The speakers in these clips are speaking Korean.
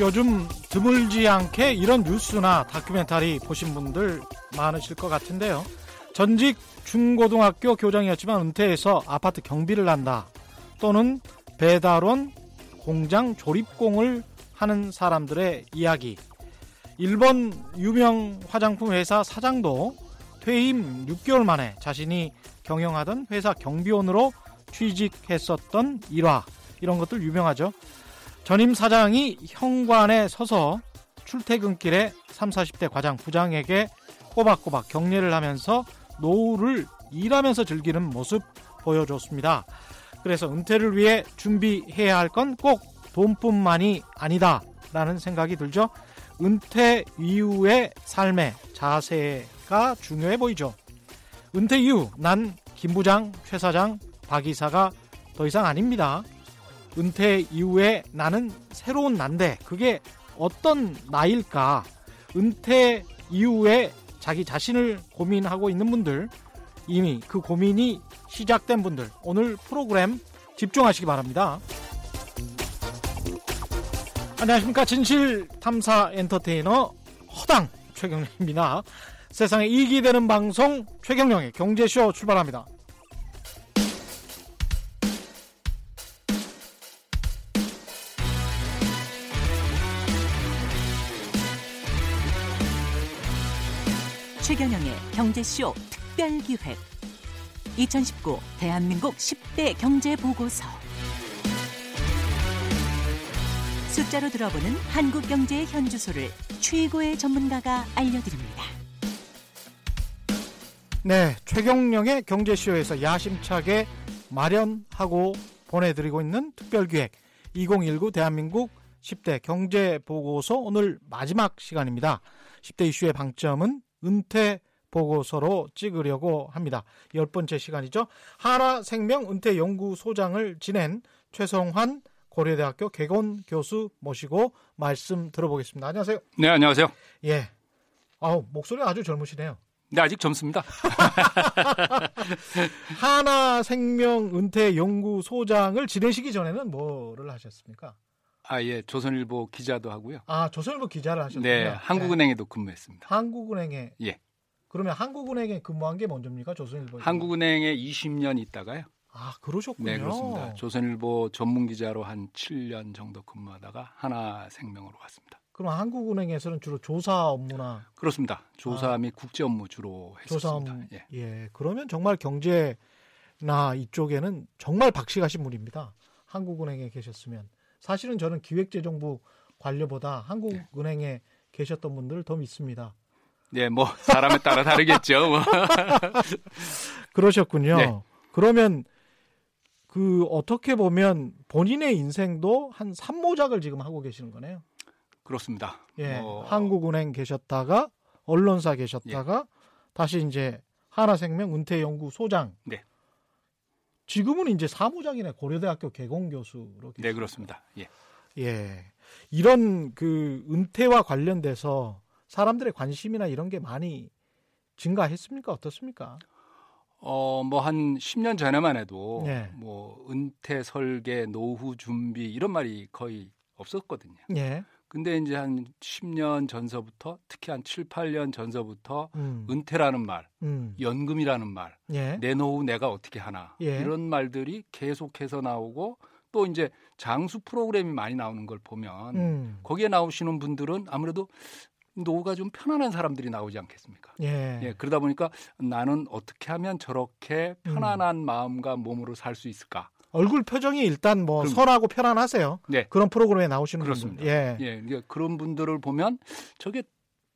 요즘 드물지 않게 이런 뉴스나 다큐멘터리 보신 분들 많으실 것 같은데요. 전직 중고등학교 교장이었지만 은퇴해서 아파트 경비를 한다. 또는 배달원 공장 조립공을 하는 사람들의 이야기. 일본 유명 화장품 회사 사장도 퇴임 6개월 만에 자신이 경영하던 회사 경비원으로 취직했었던 일화. 이런 것들 유명하죠. 전임 사장이 현관에 서서 출퇴근길에 3, 40대 과장 부장에게 꼬박꼬박 격려를 하면서 노후를 일하면서 즐기는 모습 보여줬습니다. 그래서 은퇴를 위해 준비해야 할 건 꼭 돈뿐만이 아니다 라는 생각이 들죠. 은퇴 이후의 삶의 자세가 중요해 보이죠. 은퇴 이후 난 김부장, 최사장, 박이사가 더 이상 아닙니다. 은퇴 이후에 나는 새로운 난데 그게 어떤 나일까? 은퇴 이후에 자기 자신을 고민하고 있는 분들 이미 그 고민이 시작된 분들 오늘 프로그램 집중하시기 바랍니다. 안녕하십니까 진실 탐사 엔터테이너 허당 최경령입니다. 세상에 이익이 되는 방송 최경령의 경제쇼 출발합니다. 경제쇼 특별기획 2019 대한민국 10대 경제보고서 숫자로 들어보는 한국 경제의 현주소를 최고의 전문가가 알려드립니다. 네, 최경령의 경제쇼에서 야심차게 마련하고 보내드리고 있는 특별기획 2019 대한민국 10대 경제보고서 오늘 마지막 시간입니다. 10대 이슈의 방점은 은퇴 보고서로 찍으려고 합니다. 열 번째 시간이죠. 하나생명 은퇴연구소장을 지낸 최성환 고려대학교 개건 교수 모시고 말씀 들어보겠습니다. 안녕하세요. 네, 안녕하세요. 예. 아우, 목소리 아주 젊으시네요. 네, 아직 젊습니다. 하나생명 은퇴연구소장을 지내시기 전에는 뭐를 하셨습니까? 아, 예. 조선일보 기자도 하고요. 아, 조선일보 기자를 하셨군요. 네, 한국은행에도 근무했습니다. 한국은행에. 예. 그러면 한국은행에 근무한 게 먼저입니까? 조선일보. 한국은행에 20년 있다가요. 아, 그러셨군요. 네, 그렇습니다. 조선일보 전문 기자로 한 7년 정도 근무하다가 하나 생명으로 갔습니다. 그럼 한국은행에서는 주로 조사 업무나 그렇습니다. 조사 아. 및 국제 업무 주로 조사 했었습니다. 업무. 예. 예. 그러면 정말 경제나 이쪽에는 정말 박식하신 분입니다. 한국은행에 계셨으면 사실은 저는 기획재정부 관료보다 한국은행에 계셨던 분들을 더 믿습니다. 네, 뭐 사람에 따라 다르겠죠. 뭐. 그러셨군요. 네. 그러면 그 어떻게 보면 본인의 인생도 한 3모작을 지금 하고 계시는 거네요. 그렇습니다. 예. 뭐, 한국은행 계셨다가 언론사 계셨다가 다시 이제 하나생명 은퇴연구 소장. 네. 지금은 이제 사무장이네 고려대학교 개공 교수로. 네, 그렇습니다. 예. 예. 이런 그 은퇴와 관련돼서 사람들의 관심이나 이런 게 많이 증가했습니까? 어떻습니까? 어, 뭐 한 10년 전에만 해도 네. 뭐 은퇴 설계, 노후 준비 이런 말이 거의 없었거든요. 예. 근데 이제 한 10년 전서부터 특히 한 7, 8년 전서부터 음. 은퇴라는 말, 음. 연금이라는 말, 예. 내 노후 내가 어떻게 하나 예. 이런 말들이 계속해서 나오고 또 이제 장수 프로그램이 많이 나오는 걸 보면 음. 거기에 나오시는 분들은 아무래도 노후가 좀 편안한 사람들이 나오지 않겠습니까? 예. 예, 그러다 보니까 나는 어떻게 하면 저렇게 음. 편안한 마음과 몸으로 살 수 있을까? 얼굴 표정이 일단 뭐 그럼- 선하고 편안하세요. 네. 그런 프로그램에 나오시는 그렇습니다. 분들. 예. 예, 그런 분들을 보면 저게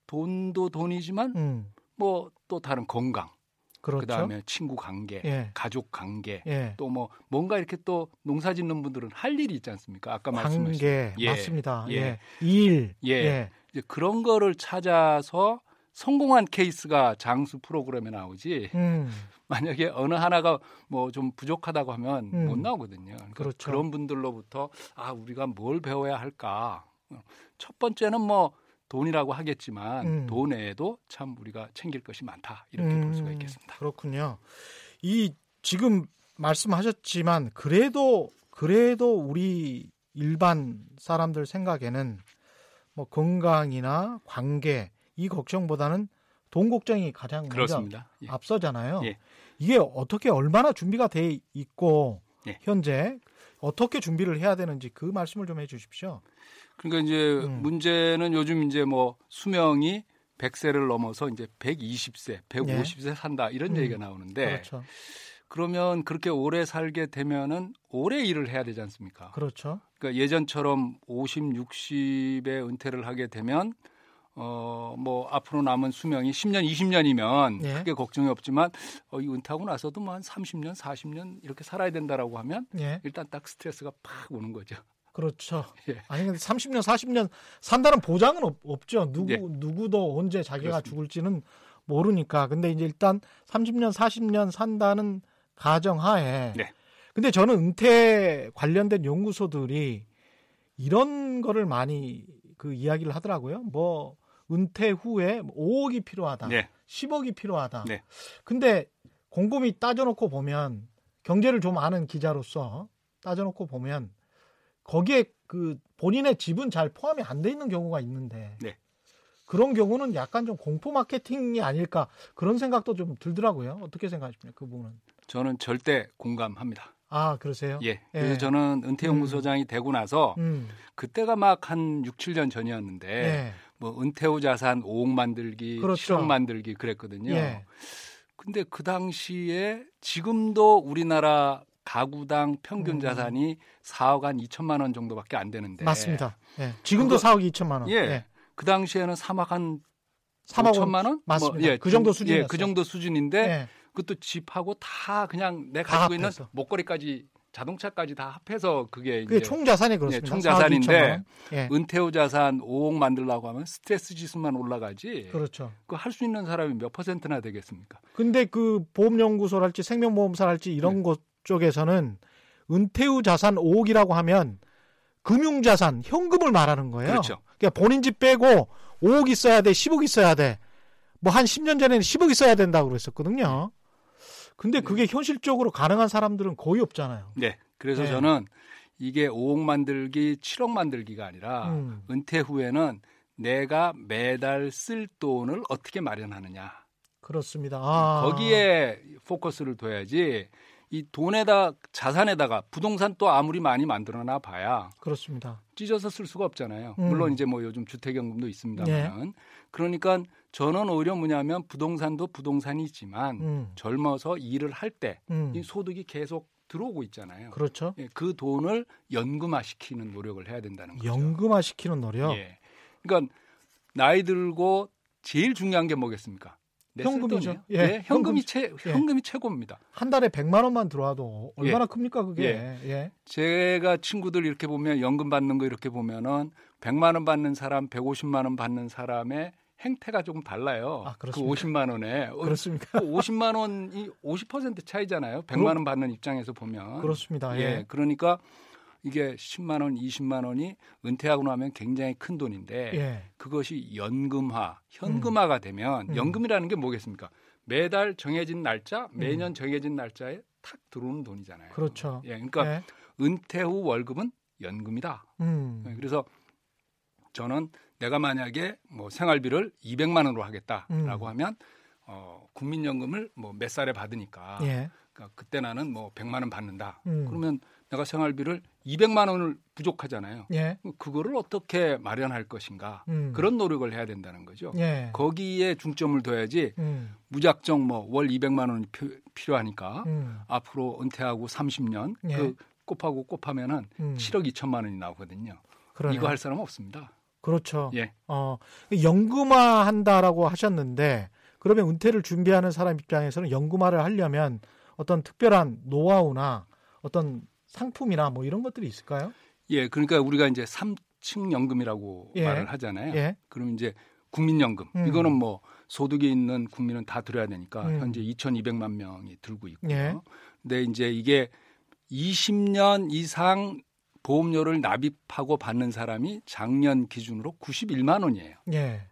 돈도 돈이지만 음. 뭐또 다른 건강, 그렇죠. 그 다음에 친구 관계, 예. 가족 관계, 예. 또뭐 뭔가 이렇게 또 농사 짓는 분들은 할 일이 있지 않습니까? 아까 말씀하신 관계 예, 맞습니다. 예. 예. 일. 예. 이제 그런 거를 찾아서 성공한 케이스가 장수 프로그램에 나오지 음. 만약에 어느 하나가 뭐 좀 부족하다고 하면 음. 못 나오거든요. 그러니까 그렇죠. 그런 분들로부터 아 우리가 뭘 배워야 할까? 첫 번째는 뭐 돈이라고 하겠지만 음. 돈 외에도 참 우리가 챙길 것이 많다 이렇게 볼 수가 음, 있겠습니다. 그렇군요. 이 지금 말씀하셨지만 그래도 그래도 우리 일반 사람들 생각에는 뭐 건강이나 관계 이 걱정보다는 돈 걱정이 가장 그렇습니다. 예. 앞서잖아요. 예. 이게 어떻게 얼마나 준비가 돼 있고 예. 현재 어떻게 준비를 해야 되는지 그 말씀을 좀 해주십시오. 그러니까 이제 음. 문제는 요즘 이제 뭐 수명이 100세를 넘어서 이제 120세, 150세 산다 이런 음. 얘기가 나오는데 그렇죠. 그러면 그렇게 오래 살게 되면은 오래 일을 해야 되지 않습니까? 그렇죠. 그러니까 예전처럼 50, 60에 은퇴를 하게 되면 어 뭐 앞으로 남은 수명이 10년, 20년이면 예. 크게 걱정이 없지만 어, 이 은퇴하고 나서도 뭐 한 30년, 40년 이렇게 살아야 된다라고 하면 예. 일단 딱 스트레스가 팍 오는 거죠. 그렇죠. 예. 아니 근데 30년, 40년 산다는 보장은 없, 죠 누구 예. 누구도 언제 자기가 그렇습니다. 죽을지는 모르니까. 근데 이제 일단 30년, 40년 산다는 가정하에. 네. 근데 저는 은퇴 관련된 연구소들이 이런 거를 많이 그 이야기를 하더라고요. 뭐 은퇴 후에 5억이 필요하다. 네. 10억이 필요하다. 네. 근데 곰곰이 따져놓고 보면 경제를 좀 아는 기자로서 따져놓고 보면 거기에 그 본인의 집은 잘 포함이 안 돼 있는 경우가 있는데 네. 그런 경우는 약간 좀 공포 마케팅이 아닐까 그런 생각도 좀 들더라고요. 어떻게 생각하십니까? 그 부분은. 저는 절대 공감합니다. 아 그러세요? 예. 그래서 예. 저는 은퇴연구소장이 되고 나서 음. 그때가 막 한 6, 7년 전이었는데 예. 뭐 은퇴 후 자산 5억 만들기, 그렇죠. 7억 만들기 그랬거든요. 예. 근데 그 당시에 지금도 우리나라 가구당 평균 음. 자산이 4억 한 2천만 원 정도밖에 안 되는데 맞습니다. 예. 지금도 그거- 4억 2천만 원. 예. 그 당시에는 3억 한 3억 5천만 원? 맞습니다. 뭐, 예, 그 정도 중- 수준이었어요. 예, 그 정도 수준인데 예. 그것도 집하고 다 그냥 내다 가지고 있는. 목걸이까지 자동차까지 다 합해서 그게 이제 총 자산이 그렇습니다. 예, 총 4억 자산인데 2천만 원. 예. 은퇴 후 자산 5억 만들려고 하면 스트레스 지수만 올라가지. 그렇죠. 그 할 수 있는 사람이 몇 퍼센트나 되겠습니까? 근데 그 보험연구소랄지 생명보험사랄지 이런 네. 곳 쪽에서는 은퇴 후 자산 5억이라고 하면 금융자산, 현금을 말하는 거예요. 그렇죠. 그러니까 본인 집 빼고 5억 있어야 돼, 10억 있어야 돼. 뭐 한 10년 전에는 10억 있어야 된다고 그랬었거든요. 근데 그게 현실적으로 가능한 사람들은 거의 없잖아요. 네. 그래서 네. 저는 이게 5억 만들기, 7억 만들기가 아니라 음. 은퇴 후에는 내가 매달 쓸 돈을 어떻게 마련하느냐. 그렇습니다. 아. 거기에 포커스를 둬야지 이 돈에다 자산에다가 부동산 또 아무리 많이 만들어놔 봐야 그렇습니다. 찢어서 쓸 수가 없잖아요. 음. 물론 이제 뭐 요즘 주택연금도 있습니다만 그러니까 저는 오히려 뭐냐면 부동산도 부동산이지만 음. 젊어서 일을 할때이 음. 소득이 계속 들어오고 있잖아요. 그렇죠. 예, 그 돈을 연금화시키는 노력을 해야 된다는 거죠. 연금화 시키는 노력. 예. 그러니까 나이 들고 제일 중요한 게 뭐겠습니까? 내 현금이죠. 예, 예, 현금이 현금. 최 예. 현금이 최고입니다. 한 달에 100만 원만 들어와도 얼마나 큽니까 그게? 예. 제가 친구들 이렇게 보면 연금 받는 거 이렇게 보면은 100만 원 받는 사람, 150만 원 받는 사람의 행태가 조금 달라요. 아, 그 그렇습니까? 50만 원에 어, 그렇습니까? 50만 원이 50% 차이잖아요. 100만 그렇- 원 받는 입장에서 보면. 그렇습니다. 예. 예. 그러니까 이게 10만 원, 20만 원이 은퇴하고 나면 굉장히 큰 돈인데 예. 그것이 연금화, 현금화가 되면 음. 연금이라는 게 뭐겠습니까? 매달 정해진 날짜, 매년 정해진 날짜에 탁 들어오는 돈이잖아요. 그렇죠. 예, 그러니까 예. 은퇴 후 월급은 연금이다. 음. 예, 그래서 저는 내가 만약에 뭐 생활비를 200만 원으로 하겠다라고 음. 하면 어, 국민연금을 뭐 몇 살에 받으니까 예. 그러니까 그때 나는 뭐 100만 원 받는다. 음. 그러면 내가 생활비를 200만 원을 부족하잖아요. 예. 그거를 어떻게 마련할 것인가 음. 그런 노력을 해야 된다는 거죠. 예. 거기에 중점을 둬야지 음. 무작정 뭐 월 200만 원이 피- 필요하니까 음. 앞으로 은퇴하고 30년 예. 그 곱하고 곱하면은 음. 7억 2천만 원이 나오거든요. 그러네. 이거 할 사람 은 없습니다. 그렇죠. 예. 어, 연금화 한다라고 하셨는데 그러면 은퇴를 준비하는 사람 입장에서는 연금화를 하려면 어떤 특별한 노하우나 어떤 상품이나 뭐 이런 것들이 있을까요? 예, 그러니까 우리가 이제 3층 연금이라고 예. 말을 하잖아요. 예. 그럼 이제 국민연금 음. 이거는 뭐 소득이 있는 국민은 다 들어야 되니까 음. 현재 2,200만 명이 들고 있고요. 예. 근데 이제 이게 20년 이상 보험료를 납입하고 받는 사람이 작년 기준으로 91만 원이에요. 예.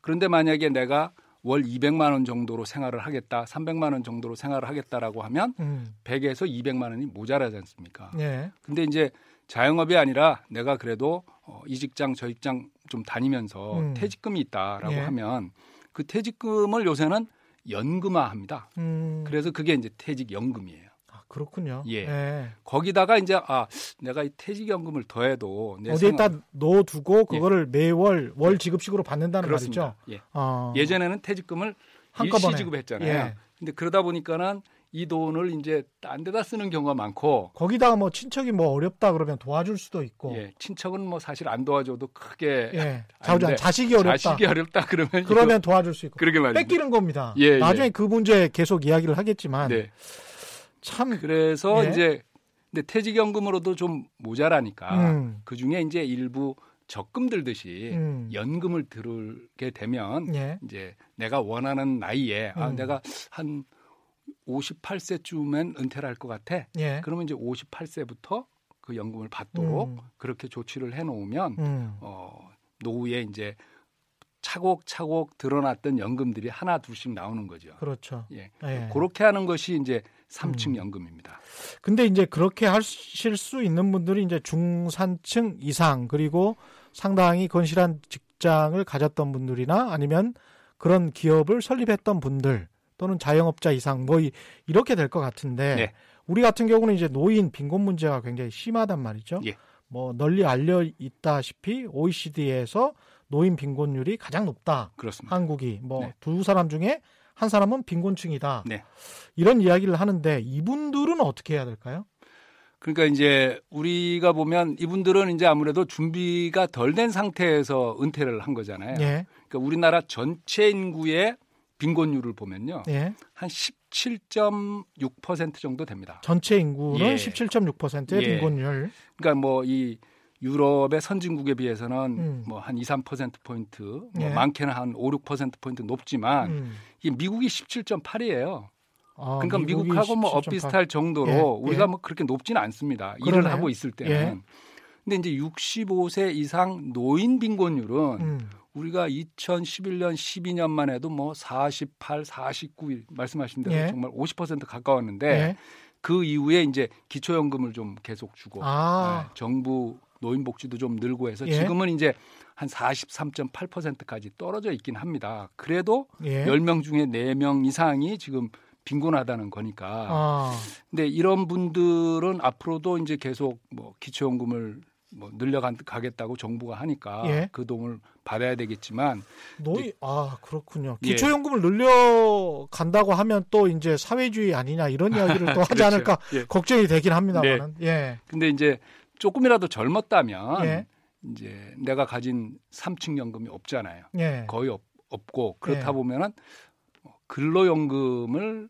그런데 만약에 내가 월 200만 원 정도로 생활을 하겠다, 300만 원 정도로 생활을 하겠다라고 하면 음. 100에서 200만 원이 모자라지 않습니까? 예. 근데 이제 자영업이 아니라 내가 그래도 어, 이 직장 저 직장 좀 다니면서 음. 퇴직금이 있다라고 예. 하면 그 퇴직금을 요새는 연금화합니다. 음. 그래서 그게 이제 퇴직연금이에요. 아, 그렇군요. 예. 거기다가 이제 아 내가 이 퇴직연금을 더해도 내 어디에다 생활- 넣어두고 그거를 매월 월 지급식으로 받는다는 그렇습니다. 말이죠. 예. 어. 예전에는 퇴직금을 한꺼번에. 일시 지급했잖아요. 예. 근데 그러다 보니까는 이 돈을 이제 딴 데다 쓰는 경우가 많고 거기다가 뭐 친척이 뭐 어렵다 그러면 도와줄 수도 있고. 예, 친척은 뭐 사실 안 도와줘도 크게 예. 아닌데 자식이 어렵다. 자식이 어렵다 그러면 그러면 도와줄 수 있고. 이거, 그러게 말입니다. 뺏기는 겁니다. 예, 나중에 예. 그 문제 계속 이야기를 하겠지만 네. 참 그래서 예. 이제 근데 퇴직연금으로도 좀 모자라니까 음. 그 중에 이제 일부 적금 들듯이 음. 연금을 들게 되면 예. 이제 내가 원하는 나이에 아 음. 내가 한 58세쯤엔 은퇴를 할 것 같아. 예. 그러면 이제 58세부터 그 연금을 받도록 음. 그렇게 조치를 해 놓으면 음. 어 노후에 이제 차곡차곡 드러났던 연금들이 하나 둘씩 나오는 거죠. 그렇죠. 예. 예. 그렇게 하는 것이 이제 삼 음. 층 연금입니다. 근데 이제 그렇게 하실 수 있는 분들이 이제 중산층 이상 그리고 상당히 건실한 직장을 가졌던 분들이나 아니면 그런 기업을 설립했던 분들 또는 자영업자 이상 뭐 이- 이렇게 될 것 같은데 네. 우리 같은 경우는 이제 노인 빈곤 문제가 굉장히 심하단 말이죠. 예. 뭐 널리 알려 있다시피 OECD에서 노인 빈곤율이 가장 높다. 그렇습니다. 한국이 뭐 네. 두 사람 중에 한 사람은 빈곤층이다. 네. 이런 이야기를 하는데 이분들은 어떻게 해야 될까요? 그러니까 이제 우리가 보면 이분들은 이제 아무래도 준비가 덜 된 상태에서 은퇴를 한 거잖아요. 예. 그러니까 우리나라 전체 인구의 빈곤율을 보면요. 예. 한 17.6% 정도 됩니다. 전체 인구는 예. 17.6%의 예. 빈곤율. 그러니까 뭐 이 유럽의 선진국에 비해서는 음. 뭐한 2, 3% 포인트, 뭐 예. 많게는 한 5, 6% 포인트 높지만 음. 이 미국이 17.8이에요. 아, 그러니까 미국하고 뭐 17.8. 엇비슷할 정도로 예, 우리가 예. 뭐 그렇게 높지는 않습니다. 그러네요. 일을 하고 있을 때는. 예. 근데 이제 65세 이상 노인 빈곤율은 음. 우리가 2011년 12년만 해도 뭐 48, 49 말씀하신 대로 예. 정말 50% 가까웠는데 예. 그 이후에 이제 기초연금을 좀 계속 주고 아. 네, 정부 노인 복지도 좀 늘고 해서 예. 지금은 이제 한 43.8%까지 떨어져 있긴 합니다. 그래도 예. 10명 중에 4명 이상이 지금 빈곤하다는 거니까. 아. 근데 이런 분들은 앞으로도 이제 계속 뭐 기초연금을 뭐 늘려가겠다고 정부가 하니까 예. 그 돈을 받아야 되겠지만 노이 아 그렇군요. 예. 기초연금을 늘려 간다고 하면 또 이제 사회주의 아니냐 이런 이야기를 또 하지 그렇죠. 않을까 예. 걱정이 되긴 합니다만은. 예. 근데 이제 조금이라도 젊었다면 예. 이제 내가 가진 삼층 연금이 없잖아요. 예. 거의 없, 없고 그렇다 예. 보면은 뭐 근로연금을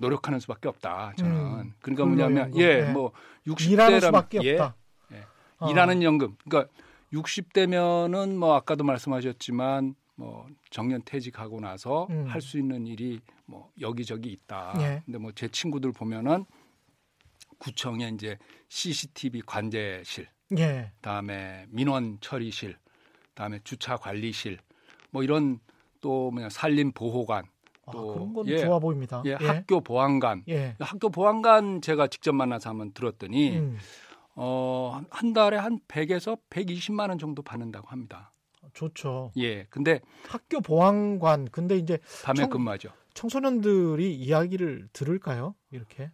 노력하는 수밖에 없다. 저는 음, 그러니까 뭐냐면 근로연금. 예, 예. 뭐 일하는 60대라면 수밖에 예, 없다. 예. 어. 일하는 연금. 그러니까 60대면은 뭐 아까도 말씀하셨지만 뭐 정년 퇴직하고 나서 음. 할수 있는 일이 뭐 여기저기 있다. 예. 근데 뭐 제 친구들 보면은 구청에 이제 CCTV 관제실, 예. 그다음에 민원 처리실, 그다음에 주차 관리실, 뭐 이런 또 뭐냐 산림 보호관, 아, 또 그런 건 예, 좋아 보입니다. 예, 학교 보안관. 예. 학교 보안관 제가 직접 만나서 한번 들었더니 음, 어, 한 달에 한 100에서 120만 원 정도 받는다고 합니다. 좋죠. 예. 근데 학교 보안관 근데 이제 밤에 청- 근무하죠. 청소년들이 이야기를 들을까요? 이렇게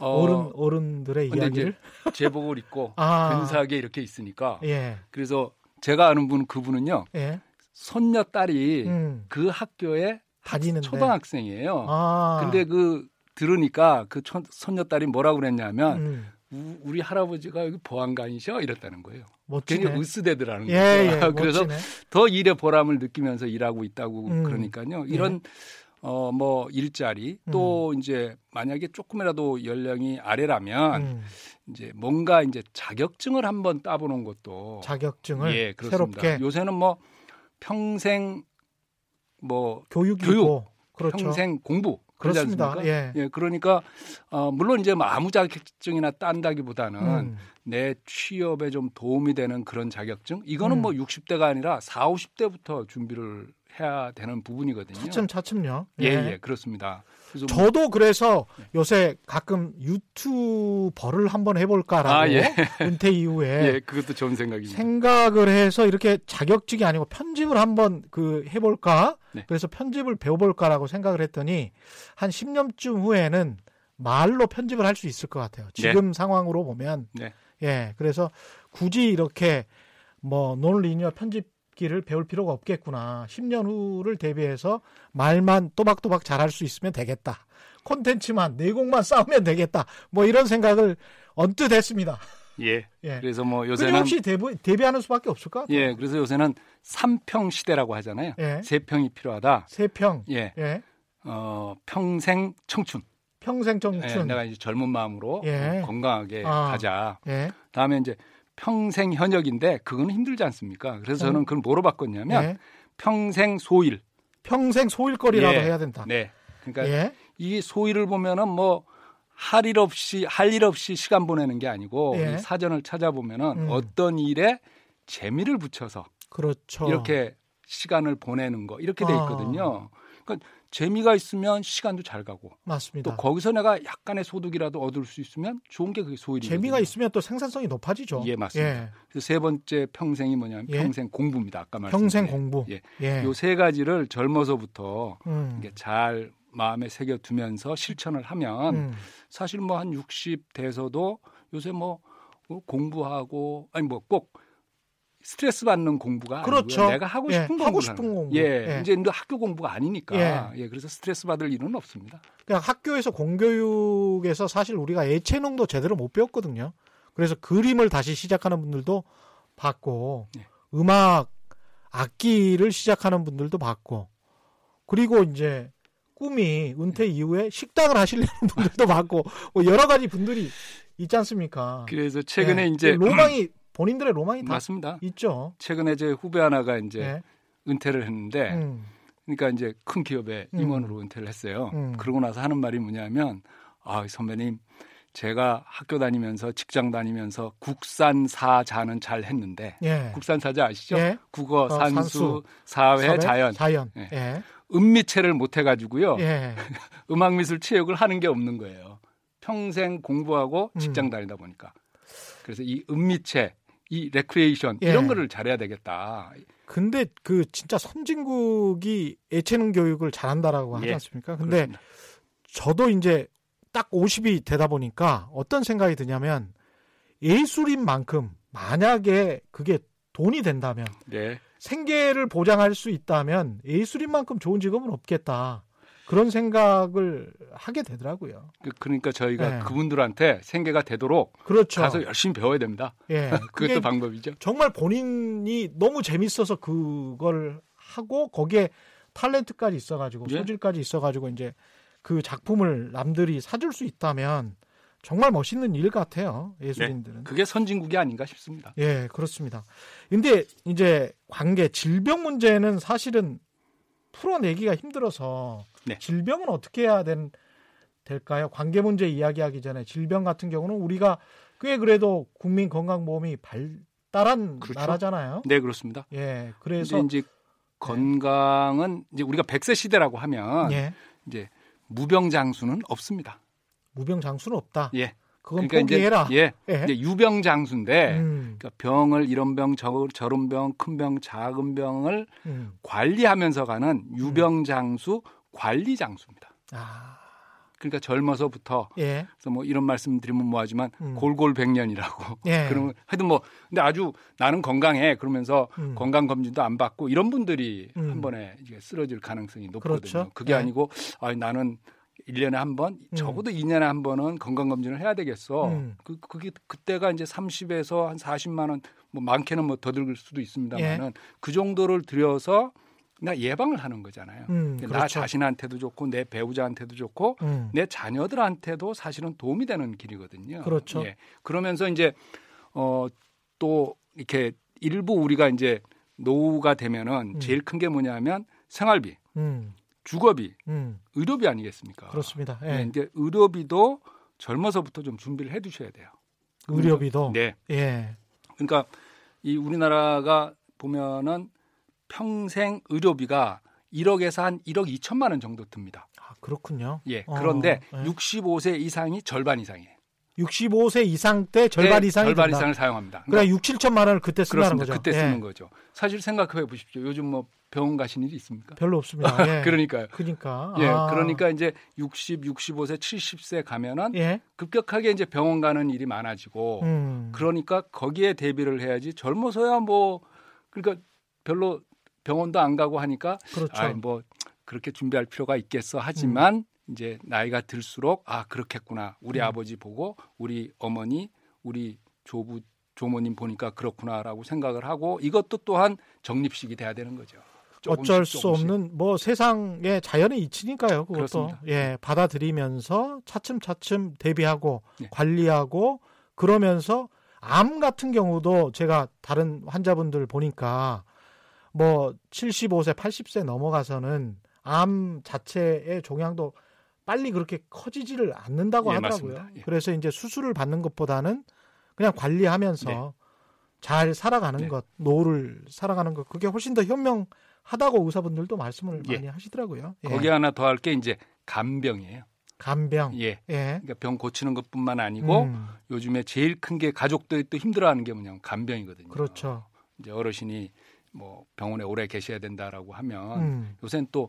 어, 어른 어른들의 이야기를 제복을 입고 아 근사하게 이렇게 있으니까 예. 그래서 제가 아는 분 그분은요. 예. 손녀 딸이 음. 그 학교에 다니는데 초등학생이에요. 아. 근데 그 들으니까 그 촌- 손녀 딸이 뭐라고 그랬냐면 음, 우- 우리 할아버지가 여기 보안관이셔 이랬다는 거예요. 멋지네. 으스대더라는 예, 거예요. 예, 그래서 멋지네. 더 일의 보람을 느끼면서 일하고 있다고 음. 그러니까요. 이런 어 뭐 일자리 또 이제 만약에 조금이라도 연령이 아래라면 음, 이제 뭔가 이제 자격증을 한번 따보는 것도 자격증을 예 그렇습니다. 새롭게 요새는 뭐 평생 뭐 교육이고 교육, 그렇죠. 평생 공부 그러지 그렇습니다. 않습니까? 예. 예, 그러니까 어 물론 이제 뭐 아무 자격증이나 딴다기보다는 음, 내 취업에 좀 도움이 되는 그런 자격증 이거는 음. 뭐 60대가 아니라 4, 50대부터 준비를 해야 되는 부분이거든요. 차츰 차츰요. 예, 예, 그렇습니다. 그래서 뭐 저도 뭐, 그래서 네. 요새 가끔 유튜버를 한번 해볼까라고 아, 예. 은퇴 이후에 예, 그것도 좋은 생각입니다. 생각을 해서 이렇게 자격직이 아니고 편집을 한번 그 해볼까? 네. 그래서 편집을 배워볼까라고 생각을 했더니 한 10년쯤 후에는 말로 편집을 할 수 있을 것 같아요. 지금 네. 상황으로 보면 네. 예, 그래서 굳이 이렇게 뭐 논리니어 편집 기를 배울 필요가 없겠구나. 10년 후를 대비해서 말만 또박또박 잘할 수 있으면 되겠다. 콘텐츠만 내공만 쌓으면 되겠다. 뭐 이런 생각을 언뜻 했습니다. 예. 예. 그래서 뭐 요새는 혹시 대부, 대비하는 수밖에 없을 까 예. 그래서 요새는 3평 시대라고 하잖아요. 예. 3평이 필요하다. 3평. 예. 예. 어, 평생 청춘. 평생 청춘. 예, 내가 이제 젊은 마음으로 예. 건강하게 아. 가자. 예. 다음에 이제 평생 현역인데 그거는 힘들지 않습니까? 그래서 저는 그걸 뭐로 바꿨냐면 예. 평생 소일. 평생 소일거리라도 예. 해야 된다. 네. 그러니까 예. 이 소일을 보면은 뭐 할 일 없이 할 일 없이 시간 보내는 게 아니고 예. 사전을 찾아보면은 음. 어떤 일에 재미를 붙여서 그렇죠. 이렇게 시간을 보내는 거 이렇게 돼 아. 있거든요. 아. 그러니까 재미가 있으면 시간도 잘 가고 맞습니다. 또 거기서 내가 약간의 소득이라도 얻을 수 있으면 좋은 게 그게 소일이 재미가 있으면 또 생산성이 높아지죠. 예, 맞습니다. 예. 그래서 세 번째 평생이 뭐냐면 예. 평생 공부입니다. 아까 말씀 평생 공부. 예. 예. 요세 가지를 젊어서부터 음. 이게 잘 마음에 새겨 두면서 실천을 하면 음. 사실 뭐 한 60 돼서도 요새 뭐 공부하고 아니 뭐 꼭 스트레스 받는 공부가 그렇죠. 아니고요. 내가 하고 예, 싶은 예, 하고 싶은 공부. 예, 예. 이제 학교 공부가 아니니까 예. 예. 그래서 스트레스 받을 일은 없습니다. 그냥 학교에서 공교육에서 사실 우리가 예체능도 제대로 못 배웠거든요. 그래서 그림을 다시 시작하는 분들도 봤고 예. 음악 악기를 시작하는 분들도 봤고 그리고 이제 꿈이 은퇴 예. 이후에 식당을 하시려는 분들도 봤고 뭐 여러 가지 분들이 있지 않습니까? 그래서 최근에 예. 이제 로망이 본인들의 로망이 다 맞습니다. 있죠. 최근에 제 후배 하나가 이제 네. 은퇴를 했는데 음. 그러니까 이제 큰 기업의 음. 임원으로 은퇴를 했어요. 음. 그러고 나서 하는 말이 뭐냐면 아, 선배님 제가 학교 다니면서 직장 다니면서 국산 사자는 잘 했는데 예. 국산 사자 아시죠? 예. 국어, 어, 산수, 산수, 사회, 사회, 자연. 자연. 예. 예. 음미체를 못 해가지고요. 예. 음악 미술 체육을 하는 게 없는 거예요. 평생 공부하고 직장 음. 다니다 보니까. 그래서 이 음미체 이 레크레이션 예. 이런 거를 잘해야 되겠다. 근데 그 진짜 선진국이 예체능 교육을 잘한다라고 하지 예. 않습니까? 근데 그렇습니다. 저도 이제 딱 50이 되다 보니까 어떤 생각이 드냐면 예술인 만큼 만약에 그게 돈이 된다면 네. 생계를 보장할 수 있다면 예술인 만큼 좋은 직업은 없겠다. 그런 생각을 하게 되더라고요. 그, 그러니까 저희가 네. 그분들한테 생계가 되도록 그렇죠. 가서 열심히 배워야 됩니다. 예. 그것도 방법이죠. 정말 본인이 너무 재밌어서 그걸 하고 거기에 탤런트까지 있어가지고 예? 소질까지 있어가지고 이제 그 작품을 남들이 사줄 수 있다면 정말 멋있는 일 같아요. 예술인들은. 네, 그게 선진국이 아닌가 싶습니다. 예, 그렇습니다. 근데 이제 관계 질병 문제는 사실은 풀어내기가 힘들어서 네. 질병은 어떻게 해야 된, 될까요? 관계 문제 이야기하기 전에 질병 같은 경우는 우리가 꽤 그래도 국민 건강보험이 발달한 그렇죠. 나라잖아요. 네, 그렇습니다. 예, 그래서 이제 건강은 이제 우리가 100세 시대라고 하면 예. 이제 무병장수는 없습니다. 무병장수는 없다. 예. 그건 그러니까 포기해라. 이제, 예, 예. 이제 유병 장수인데 음. 그러니까 병을 이런 병 저, 저런 병, 큰 병, 작은 병을 음. 관리하면서 가는 유병 장수 관리 장수입니다. 아. 그러니까 젊어서부터 예. 그래서 뭐 이런 말씀 드리면 뭐하지만 음. 골골 백년이라고 예. 그러면 하여튼 뭐 근데 아주 나는 건강해 그러면서 음. 건강 검진도 안 받고 이런 분들이 음. 한 번에 이제 쓰러질 가능성이 높거든요. 그렇죠. 그게 예. 아니고 아 나는 1년에 한 번, 음. 적어도 2년에 한 번은 건강검진을 해야 되겠어. 음. 그, 그게 그때가 이제 30에서 한 40만 원, 뭐 많게는 뭐 더 들을 수도 있습니다만은 예. 그 정도를 들여서 나 예방을 하는 거잖아요. 음, 나 그렇죠. 자신한테도 좋고 내 배우자한테도 좋고 음. 내 자녀들한테도 사실은 도움이 되는 길이거든요. 그렇죠. 예. 그러면서 이제 어 또 이렇게 일부 우리가 이제 노후가 되면은 음. 제일 큰 게 뭐냐면 생활비. 음. 주거비, 음. 의료비 아니겠습니까? 그렇습니다. 예. 네, 이제 의료비도 젊어서부터 좀 준비를 해두셔야 돼요. 의료비도. 네. 예. 그러니까 이 우리나라가 보면은 평생 의료비가 1억에서 한 1억 2천만 원 정도 듭니다. 아, 그렇군요. 예. 그런데 어, 네. 65세 이상이 절반 이상이에요. 65세 이상 때 절반 네, 이상이 절반 된다. 이상을 사용합니다. 그러니까 6, 7천만 원을 그때 쓰는 거죠. 그때 쓰는 예. 거죠. 사실 생각해 보십시오. 요즘 뭐 병원 가신 일이 있습니까? 별로 없습니다. 예. 그러니까요. 그러니까. 예. 아. 그러니까 이제 60, 65세, 70세 가면은 예. 급격하게 이제 병원 가는 일이 많아지고 음. 그러니까 거기에 대비를 해야지 젊어서야 뭐 그러니까 별로 병원도 안 가고 하니까 그렇죠. 아 뭐 그렇게 준비할 필요가 있겠어 하지만 음. 이제 나이가 들수록 아 그렇겠구나 우리 음. 아버지 보고 우리 어머니 우리 조부 조모님 보니까 그렇구나라고 생각을 하고 이것도 또한 정립식이 돼야 되는 거죠. 어쩔 수. 없는 뭐 세상의 자연의 이치니까요. 그것도 그렇습니다. 예 받아들이면서 차츰차츰 대비하고 네. 관리하고 그러면서 암 같은 경우도 제가 다른 환자분들 보니까 뭐 75세, 80세 넘어가서는 암 자체의 종양도 빨리 그렇게 커지지를 않는다고 예, 하더라고요. 예. 그래서 이제 수술을 받는 것보다는 그냥 관리하면서 네. 잘 살아가는 네. 것, 노후를 살아가는 것, 그게 훨씬 더 현명 하다고 의사분들도 말씀을 예. 많이 하시더라고요. 예. 거기 하나 더 할 게 이제 간병이에요. 간병. 예. 예. 그러니까 병 고치는 것뿐만 아니고 음. 요즘에 제일 큰 게 가족들이 또 힘들어하는 게 뭐냐면 간병이거든요. 그렇죠. 이제 어르신이 뭐 병원에 오래 계셔야 된다라고 하면 음. 요새는 또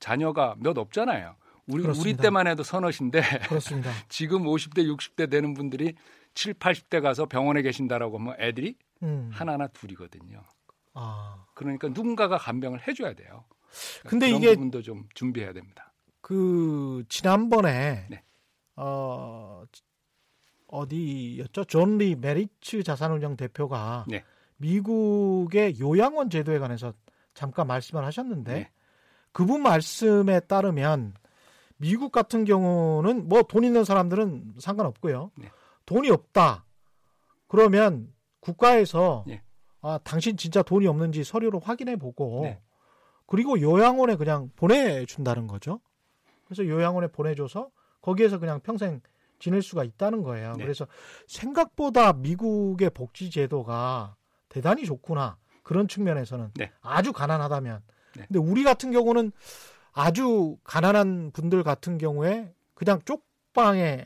자녀가 몇 없잖아요. 우리 그렇습니다. 우리 때만 해도 서너신데 그렇습니다. 지금 50대 60대 되는 분들이 7, 80대 가서 병원에 계신다라고 하면 애들이 음. 하나나 둘이거든요. 아. 그러니까 누군가가 간병을 해줘야 돼요. 그러니까 근데 이게 부분도 좀 준비해야 됩니다. 그 지난번에 네. 어 어디였죠? 존리 메리츠 자산운용 대표가 네. 미국의 요양원 제도에 관해서 잠깐 말씀을 하셨는데 네. 그분 말씀에 따르면 미국 같은 경우는 뭐 돈 있는 사람들은 상관없고요. 네. 돈이 없다. 그러면 국가에서 네. 아, 당신 진짜 돈이 없는지 서류로 확인해 보고 네. 그리고 요양원에 그냥 보내준다는 거죠. 그래서 요양원에 보내줘서 거기에서 그냥 평생 지낼 수가 있다는 거예요. 네. 그래서 생각보다 미국의 복지 제도가 대단히 좋구나. 그런 측면에서는 네. 아주 가난하다면. 네. 근데 우리 같은 경우는 아주 가난한 분들 같은 경우에 그냥 쪽방에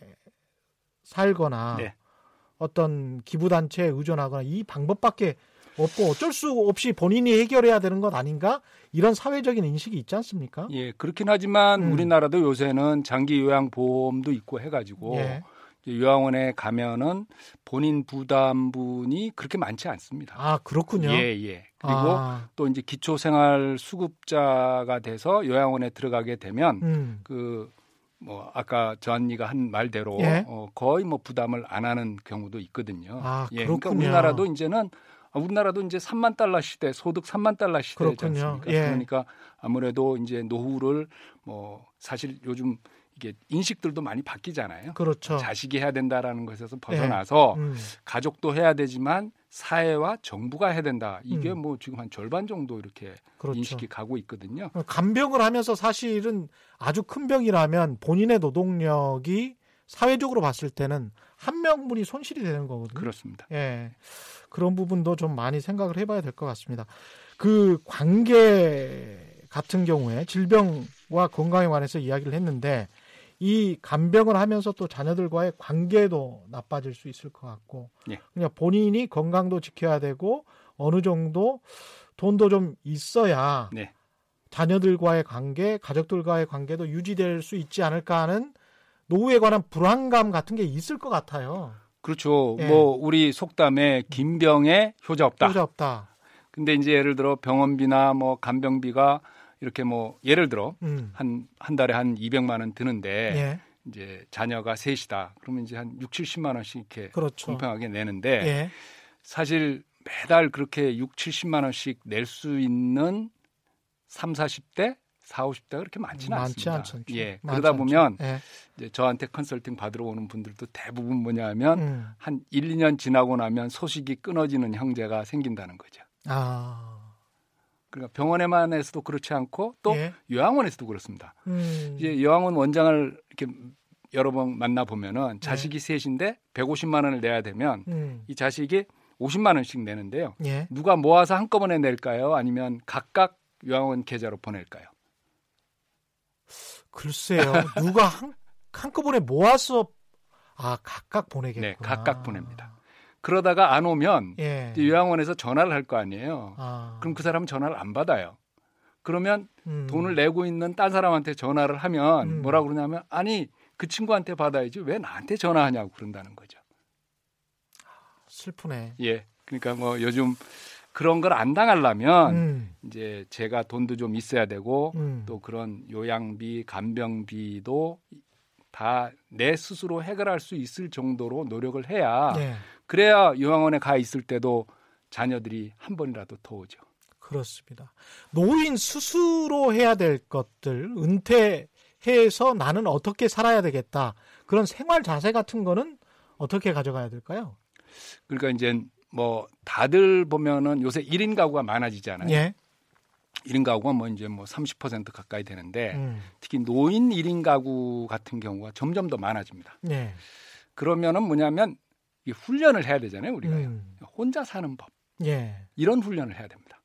살거나 네. 어떤 기부단체에 의존하거나 이 방법밖에 없고 어쩔 수 없이 본인이 해결해야 되는 것 아닌가 이런 사회적인 인식이 있지 않습니까? 예, 그렇긴 하지만 음. 우리나라도 요새는 장기 요양 보험도 있고 해가지고 예. 요양원에 가면은 본인 부담분이 그렇게 많지 않습니다. 아 그렇군요. 예 예. 그리고 아. 또 이제 기초생활 수급자가 돼서 요양원에 들어가게 되면 음. 그뭐 아까 저 언니가 한 말대로 예? 어, 거의 뭐 부담을 안 하는 경우도 있거든요. 아, 예, 그러니까 우리나라도 이제는 우리나라도 이제 3만 달러 시대, 소득 3만 달러 시대지 않습니까? 예. 그러니까 아무래도 이제 노후를 뭐 사실 요즘 이게 인식들도 많이 바뀌잖아요. 그렇죠. 자식이 해야 된다라는 것에서 벗어나서 네. 음. 가족도 해야 되지만 사회와 정부가 해야 된다. 이게 음. 뭐 지금 한 절반 정도 이렇게 그렇죠. 인식이 가고 있거든요. 간병을 하면서 사실은 아주 큰 병이라면 본인의 노동력이 사회적으로 봤을 때는 한 명분이 손실이 되는 거거든요. 그렇습니다. 예. 그런 부분도 좀 많이 생각을 해봐야 될 것 같습니다. 그 관계 같은 경우에 질병과 건강에 관해서 이야기를 했는데 이 간병을 하면서 또 자녀들과의 관계도 나빠질 수 있을 것 같고 예. 그냥 본인이 건강도 지켜야 되고 어느 정도 돈도 좀 있어야 네. 자녀들과의 관계, 가족들과의 관계도 유지될 수 있지 않을까 하는 노후에 관한 불안감 같은 게 있을 것 같아요. 그렇죠. 예. 뭐 우리 속담에 긴병에 효자 없다. 효자 없다. 근데 이제 예를 들어 병원비나 뭐 간병비가 이렇게 뭐 예를 들어 한한 음. 한 달에 한 200만 원 드는데 예. 이제 자녀가 셋이다. 그러면 이제 한 6, 70만 원씩 이렇게 그렇죠. 공평하게 내는데 예. 사실 매달 그렇게 6, 70만 원씩 낼 수 있는 3, 40대 4, 50대가 그렇게 많지는 많지 않습니다. 않죠. 예. 그러다 보면 예. 이제 저한테 컨설팅 받으러 오는 분들도 대부분 뭐냐면 음. 한 1, 2년 지나고 나면 소식이 끊어지는 형제가 생긴다는 거죠. 아. 그러니까 병원에만에서도 그렇지 않고 또 예. 요양원에서도 그렇습니다. 음. 이제 요양원 원장을 이렇게 여러 번 만나 보면은 자식이 네. 셋인데 150만 원을 내야 되면 음. 이 자식이 50만 원씩 내는데요. 예. 누가 모아서 한꺼번에 낼까요? 아니면 각각 요양원 계좌로 보낼까요? 글쎄요. 누가 한, 한꺼번에 모아서 아 각각 보내겠구나. 네, 각각 보냅니다. 그러다가 안 오면 예. 요양원에서 전화를 할 거 아니에요. 아. 그럼 그 사람은 전화를 안 받아요. 그러면 음. 돈을 내고 있는 딴 사람한테 전화를 하면 음. 뭐라 그러냐면 아니 그 친구한테 받아야지 왜 나한테 전화하냐고 그런다는 거죠. 슬프네. 예. 그러니까 뭐 요즘 그런 걸 안 당하려면 음. 이제 제가 돈도 좀 있어야 되고 음. 또 그런 요양비, 간병비도 다 내 스스로 해결할 수 있을 정도로 노력을 해야 네. 그래야 요양원에 가 있을 때도 자녀들이 한 번이라도 더 오죠. 그렇습니다. 노인 스스로 해야 될 것들, 은퇴해서 나는 어떻게 살아야 되겠다. 그런 생활 자세 같은 거는 어떻게 가져가야 될까요? 그러니까 이제 뭐 다들 보면은 요새 1인 가구가 많아지잖아요. 예. 1인 가구가 뭐 이제 뭐 30% 가까이 되는데 음. 특히 노인 1인 가구 같은 경우가 점점 더 많아집니다. 예. 그러면은 뭐냐면 이 훈련을 해야 되잖아요, 우리가. 음. 혼자 사는 법. 예. 이런 훈련을 해야 됩니다.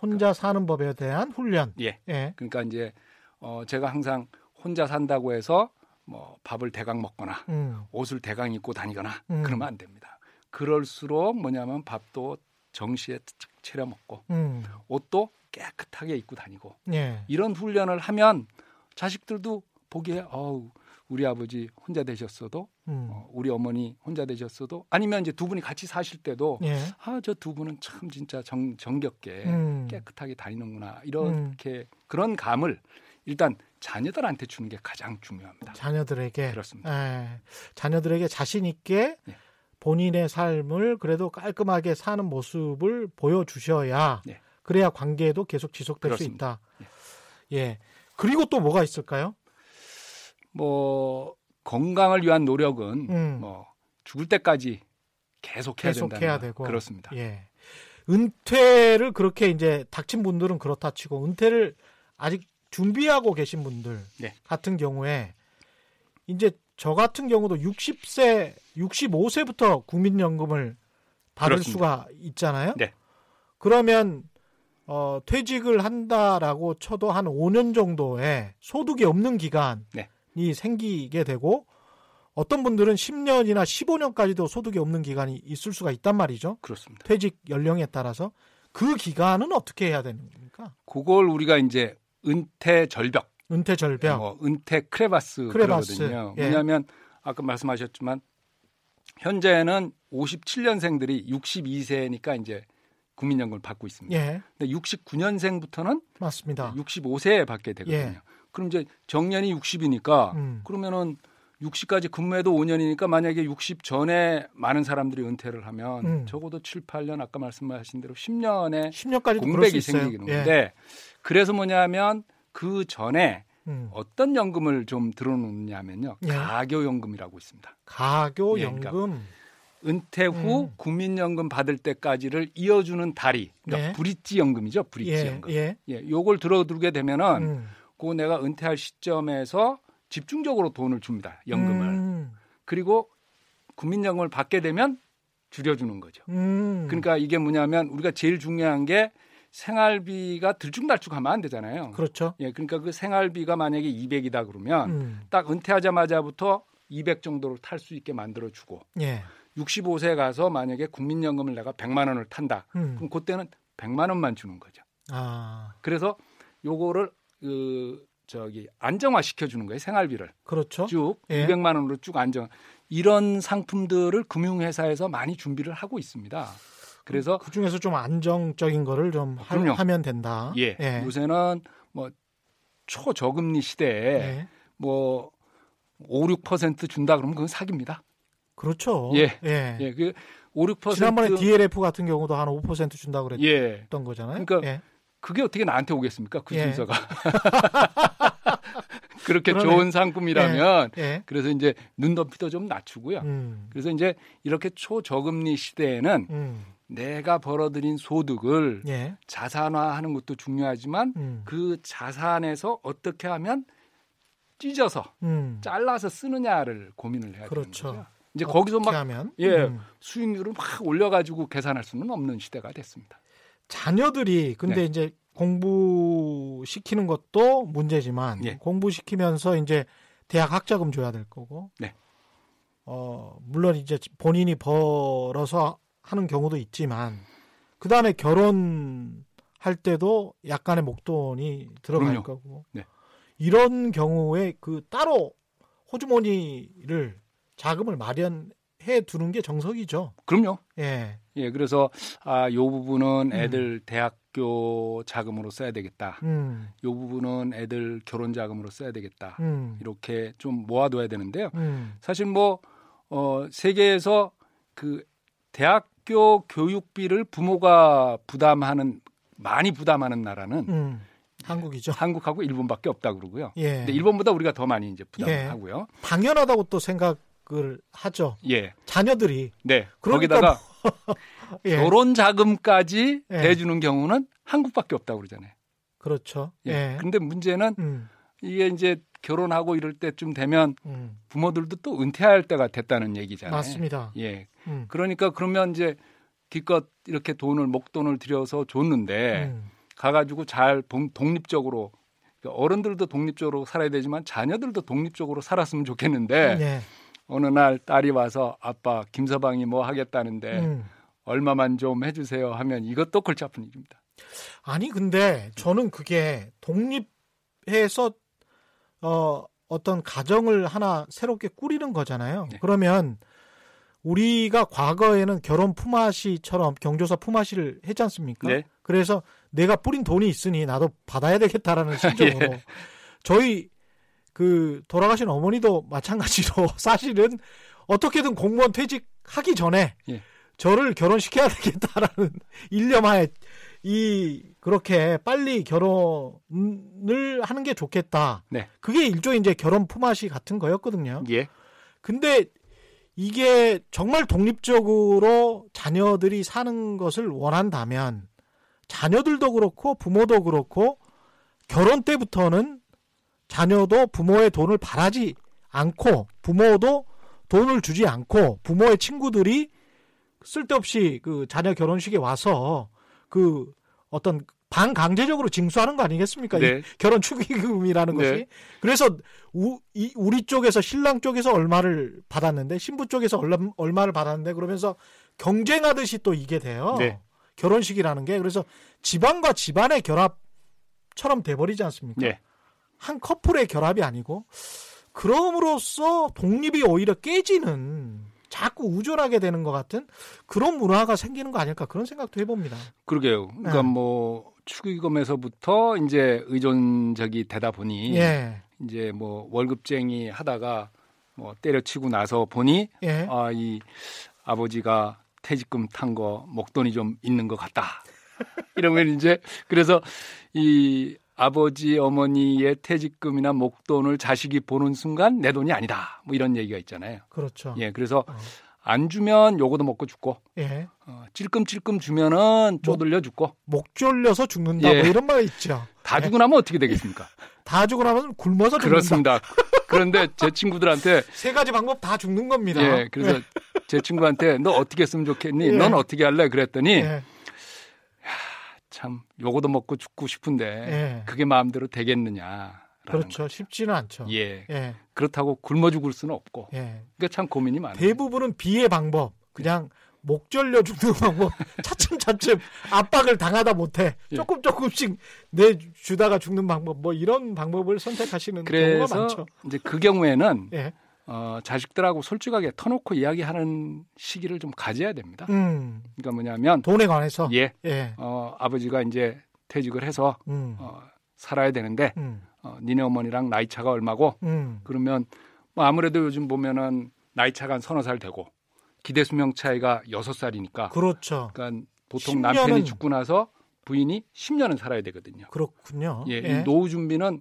혼자 사는 법에 대한 훈련. 예. 예. 그러니까 이제 어 제가 항상 혼자 산다고 해서 뭐 밥을 대강 먹거나 음. 옷을 대강 입고 다니거나 음. 그러면 안 됩니다. 그럴수록 뭐냐면 밥도 정시에 차려 먹고 음. 옷도 깨끗하게 입고 다니고 예. 이런 훈련을 하면 자식들도 보기에 어우 우리 아버지 혼자 되셨어도 음. 어, 우리 어머니 혼자 되셨어도 아니면 이제 두 분이 같이 사실 때도 예. 아저 두 분은 참 진짜 정, 정겹게 음. 깨끗하게 다니는구나 이렇게 음. 그런 감을 일단 자녀들한테 주는 게 가장 중요합니다. 자녀들에게 그렇습니다. 에, 자녀들에게 자신 있게 예. 본인의 삶을 그래도 깔끔하게 사는 모습을 보여주셔야 예. 그래야 관계도 계속 지속될 그렇습니다. 수 있다. 예. 예. 그리고 또 뭐가 있을까요? 뭐 건강을 위한 노력은 음. 뭐 죽을 때까지 계속 해야 계속. 해야 되고 그렇습니다. 예. 은퇴를 그렇게 이제 닥친 분들은 그렇다 치고 은퇴를 아직 준비하고 계신 분들 네. 같은 경우에 이제 저 같은 경우도 60세, 65세부터 국민연금을 받을 그렇습니다. 수가 있잖아요. 네. 그러면 어, 퇴직을 한다라고 쳐도 한 5년 정도의 소득이 없는 기간이 네. 생기게 되고 어떤 분들은 10년이나 15년까지도 소득이 없는 기간이 있을 수가 있단 말이죠. 그렇습니다. 퇴직 연령에 따라서 그 기간은 어떻게 해야 되는 겁니까? 그걸 우리가 이제 은퇴 절벽 은퇴 절벽. 뭐 은퇴 크레바스, 크레바스. 그러거든요. 예. 왜냐하면 아까 말씀하셨지만 현재는 57년생들이 62세니까 이제 국민연금을 받고 있습니다. 예. 근데 69년생부터는 맞습니다. 65세에 받게 되거든요. 예. 그럼 이제 정년이 60이니까 음. 그러면은 60까지 근무해도 5년이니까 만약에 60 전에 많은 사람들이 은퇴를 하면 음. 적어도 7, 8년 아까 말씀하신 대로 10년에 10년까지 공백이 생기는 건데 예. 그래서 뭐냐면 그 전에 음. 어떤 연금을 좀 들어놓느냐면요. 예. 가교연금이라고 있습니다. 가교연금. 예, 그러니까 은퇴 후 음. 국민연금 받을 때까지를 이어주는 다리. 그러니까 예. 브릿지 연금이죠. 브릿지 예. 연금. 예. 예. 요걸 들어두게 되면은 음. 그 내가 은퇴할 시점에서 집중적으로 돈을 줍니다. 연금을. 음. 그리고 국민연금을 받게 되면 줄여주는 거죠. 음. 그러니까 이게 뭐냐면 우리가 제일 중요한 게 생활비가 들쭉날쭉하면 안 되잖아요. 그렇죠. 예, 그러니까 그 생활비가 만약에 200이다 그러면 음. 딱 은퇴하자마자부터 200 정도를 탈수 있게 만들어 주고 예. 65세 가서 만약에 국민연금을 내가 100만 원을 탄다. 음. 그럼 그때는 100만 원만 주는 거죠. 아. 그래서 요거를 그 저기 안정화 시켜 주는 거예요. 생활비를. 그렇죠. 쭉 예. 200만 원으로 쭉 안정. 이런 상품들을 금융회사에서 많이 준비를 하고 있습니다. 그래서 그 중에서 좀 안정적인 거를 좀 하, 면 된다. 예. 예. 요새는 뭐 초저금리 시대에 예. 뭐 5, 6% 준다 그러면 그건 사기입니다. 그렇죠. 예. 예. 예. 그 5, 6% 지난번에 DLF 같은 경우도 한 5% 준다 그랬던 예. 거잖아요. 그러니까 예. 그게 어떻게 나한테 오겠습니까? 그 예. 순서가. 그렇게 그러네. 좋은 상품이라면 예. 예. 그래서 이제 눈높이도 좀 낮추고요. 음. 그래서 이제 이렇게 초저금리 시대에는 음. 내가 벌어들인 소득을 예. 자산화하는 것도 중요하지만 음. 그 자산에서 어떻게 하면 찢어서 음. 잘라서 쓰느냐를 고민을 해야 그렇죠. 되는 거죠. 이제 거기서 막 하면? 예 음. 수익률을 막 올려 가지고 계산할 수는 없는 시대가 됐습니다. 자녀들이 근데 네. 이제 공부시키는 것도 문제지만 예. 공부시키면서 이제 대학 학자금 줘야 될 거고. 네. 어, 물론 이제 본인이 벌어서 하는 경우도 있지만 그 다음에 결혼할 때도 약간의 목돈이 들어갈 그럼요. 거고. 네. 이런 경우에 그 따로 호주머니를 자금을 마련해 두는 게 정석이죠. 그럼요. 예. 예, 그래서 아, 요 부분은 음. 애들 음. 대학교 자금으로 써야 되겠다. 음. 요 부분은 애들 결혼 자금으로 써야 되겠다. 음. 이렇게 좀 모아둬야 되는데요. 음. 사실 뭐 어, 세계에서 그 대학 교 교육비를 부모가 부담하는 많이 부담하는 나라는 음. 한국이죠. 한국하고 일본밖에 없다 그러고요. 예. 근데 일본보다 우리가 더 많이 이제 부담하고요. 예. 당연하다고 또 생각을 하죠. 예. 자녀들이. 네. 그러니까 거기다가 뭐 예. 결혼 자금까지 예. 대주는 경우는 한국밖에 없다고 그러잖아요. 그렇죠. 예. 예. 근데 문제는 음. 이게 이제 결혼하고 이럴 때쯤 되면 음. 부모들도 또 은퇴할 때가 됐다는 얘기잖아요. 맞습니다. 예. 음. 그러니까 그러면 이제 기껏 이렇게 돈을 목돈을 들여서 줬는데 음. 가가지고 잘 독립적으로 그러니까 어른들도 독립적으로 살아야 되지만 자녀들도 독립적으로 살았으면 좋겠는데 네. 어느 날 딸이 와서 아빠 김서방이 뭐 하겠다는데 음. 얼마만 좀 해주세요 하면 이것도 골치 아픈 일입니다. 아니 근데 저는 그게 독립해서 어 어떤 가정을 하나 새롭게 꾸리는 거잖아요. 네. 그러면 우리가 과거에는 결혼 품앗이처럼 경조사 품앗이를 했지 않습니까? 네. 그래서 내가 뿌린 돈이 있으니 나도 받아야 되겠다라는 심정으로 예. 저희 그 돌아가신 어머니도 마찬가지로 사실은 어떻게든 공무원 퇴직하기 전에 예. 저를 결혼시켜야 되겠다라는 일념하에 이 그렇게 빨리 결혼을 하는 게 좋겠다. 네. 그게 일종의 이제 결혼 품앗이 같은 거였거든요. 예. 근데 이게 정말 독립적으로 자녀들이 사는 것을 원한다면 자녀들도 그렇고 부모도 그렇고 결혼 때부터는 자녀도 부모의 돈을 바라지 않고 부모도 돈을 주지 않고 부모의 친구들이 쓸데없이 그 자녀 결혼식에 와서 그 어떤 반강제적으로 징수하는 거 아니겠습니까? 네. 결혼 축의금이라는 네. 것이. 그래서 우, 이, 우리 쪽에서 신랑 쪽에서 얼마를 받았는데 신부 쪽에서 얼마, 얼마를 받았는데 그러면서 경쟁하듯이 또 이게 돼요. 네. 결혼식이라는 게 그래서 집안과 집안의 결합처럼 돼버리지 않습니까? 네. 한 커플의 결합이 아니고 그럼으로써 독립이 오히려 깨지는 자꾸 우존하게 되는 것 같은 그런 문화가 생기는 거 아닐까 그런 생각도 해봅니다. 그러게요. 그러니까 네. 뭐 축의금에서부터 이제 의존적이 되다 보니 예. 이제 뭐 월급쟁이 하다가 뭐 때려치고 나서 보니 예. 아이 아버지가 퇴직금 탄 거 목돈이 좀 있는 것 같다. 이러면 이제 그래서 이 아버지 어머니의 퇴직금이나 목돈을 자식이 보는 순간 내 돈이 아니다. 뭐 이런 얘기가 있잖아요. 그렇죠. 예, 그래서 어. 안 주면 요거도 먹고 죽고, 예. 어, 찔끔찔끔 주면은 쪼들려 죽고, 목 졸려서 죽는다. 예. 뭐 이런 말 있죠. 다 예. 주고 나면 어떻게 되겠습니까? 다 주고 나면 굶어서 죽는다. 그렇습니다. 그런데 제 친구들한테 세 가지 방법 다 죽는 겁니다. 예, 그래서 예. 제 친구한테 너 어떻게 했으면 좋겠니? 예. 넌 어떻게 할래? 그랬더니 예. 참 요거도 먹고 죽고 싶은데 예. 그게 마음대로 되겠느냐. 그렇죠. 거죠. 쉽지는 않죠. 예. 예. 그렇다고 굶어 죽을 수는 없고. 예. 그러니까 참 고민이 많아요. 대부분은 비의 방법. 그냥 목 졸려 죽는 방법. 차츰차츰 압박을 당하다 못해 예. 조금 조금씩 내 주다가 죽는 방법. 뭐 이런 방법을 선택하시는 경우가 많죠. 이제 그 경우에는 예. 어, 자식들하고 솔직하게 터놓고 이야기하는 시기를 좀 가져야 됩니다. 음. 그러니까 뭐냐면 돈에 관해서 예, 예. 어, 아버지가 이제 퇴직을 해서 음. 어, 살아야 되는데 음. 어, 니네 어머니랑 나이 차가 얼마고 음. 그러면 뭐 아무래도 요즘 보면은 나이 차가 한 서너 살 되고 기대 수명 차이가 여섯 살이니까 그렇죠. 그러니까 보통 10년은... 남편이 죽고 나서 부인이 10년은 살아야 되거든요. 그렇군요. 예, 예. 노후 준비는